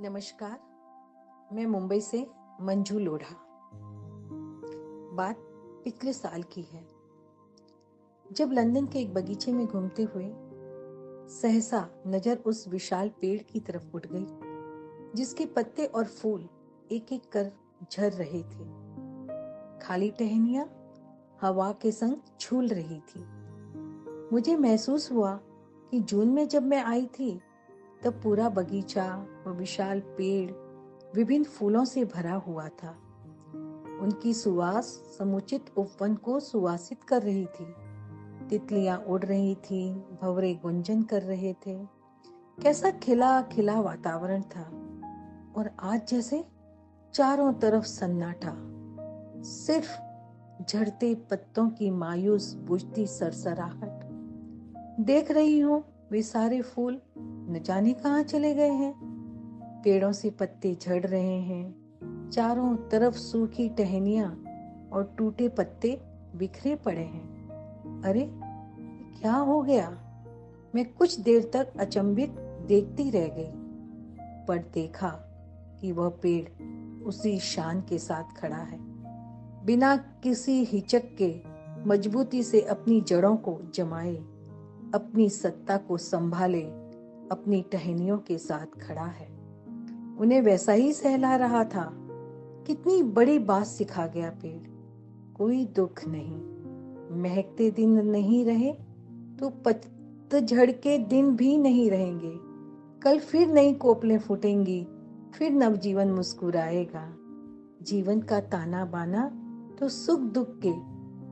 नमस्कार, मैं मुंबई से मंजू लोढ़ा। बात पिछले साल की है। जब लंदन के एक बगीचे में घूमते हुए सहसा नज़र उस विशाल पेड़ की तरफ़ उठ गई, जिसके पत्ते और फूल एक एक कर झर रहे थे। खाली टहनिया हवा के संग झूल रही थी। मुझे महसूस हुआ कि जून में जब मैं आई थी तब पूरा बगीचा और विशाल पेड़ विभिन्न फूलों से भरा हुआ था। उनकी सुवास समुचित उपवन को सुवासित कर रही थी। तितलियाँ उड़ रही थी, भवरे गुंजन कर रहे थे। कैसा खिला खिला वातावरण था। और आज जैसे चारों तरफ़ सन्नाटा। सिर्फ़ झड़ते पत्तों की मायूस बुझती सरसराहट। देख रही हूँ वे सारे फूल न जाने कहाँ चले गए हैं। पेड़ों से पत्ते झड़ रहे हैं। चारों तरफ़ सूखी टहनिया और टूटे पत्ते बिखरे पड़े हैं। अरे, क्या हो गया? मैं कुछ देर तक अचंभित देखती रह गई, पर देखा कि वह पेड़ उसी शान के साथ खड़ा है। बिना किसी हिचक के मजबूती से अपनी जड़ों को जमाए, अपनी सत्ता को संभाले अपनी टहनियों के साथ खड़ा है। उन्हें वैसा ही सहला रहा था। कितनी बड़ी बात सिखा गया पेड़। कोई दुख नहीं। महकते दिन नहीं रहे तो पतझड़ के दिन भी नहीं रहेंगे। कल फिर नई कोपलें फूटेंगी, फिर नवजीवन मुस्कुराएगा। जीवन का ताना बाना तो सुख दुख के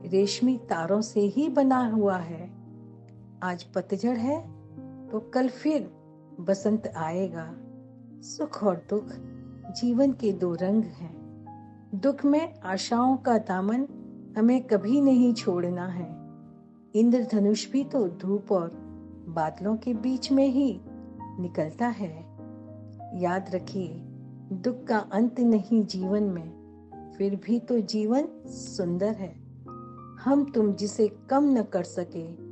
रेशमी तारों से ही बना हुआ है। आज पतझड़ है तो कल फिर बसंत आएगा। सुख और दुख जीवन के दो रंग हैं। दुख में आशाओं का दामन हमें कभी नहीं छोड़ना है। इंद्रधनुष भी तो धूप और बादलों के बीच में ही निकलता है। याद रखिए, दुख का अंत नहीं जीवन में, फिर भी तो जीवन सुंदर है। हम तुम जिसे कम न कर सके,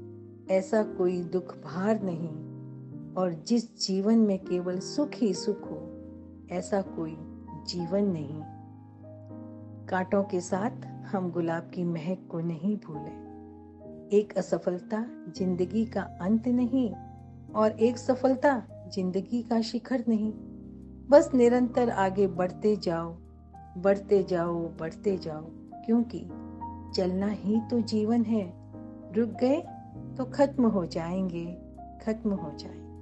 ऐसा कोई दुख भार नहीं। और जिस जीवन में केवल सुख ही सुख हो, ऐसा कोई जीवन नहीं। कांटों के साथ हम गुलाब की महक को नहीं भूले। एक असफलता ज़िंदगी का अंत नहीं और एक सफलता ज़िंदगी का शिखर नहीं। बस निरंतर आगे बढ़ते जाओ बढ़ते जाओ बढ़ते जाओ, क्योंकि चलना ही तो जीवन है। रुक गए तो खत्म हो जाएँगे, खत्म हो जाएँगे।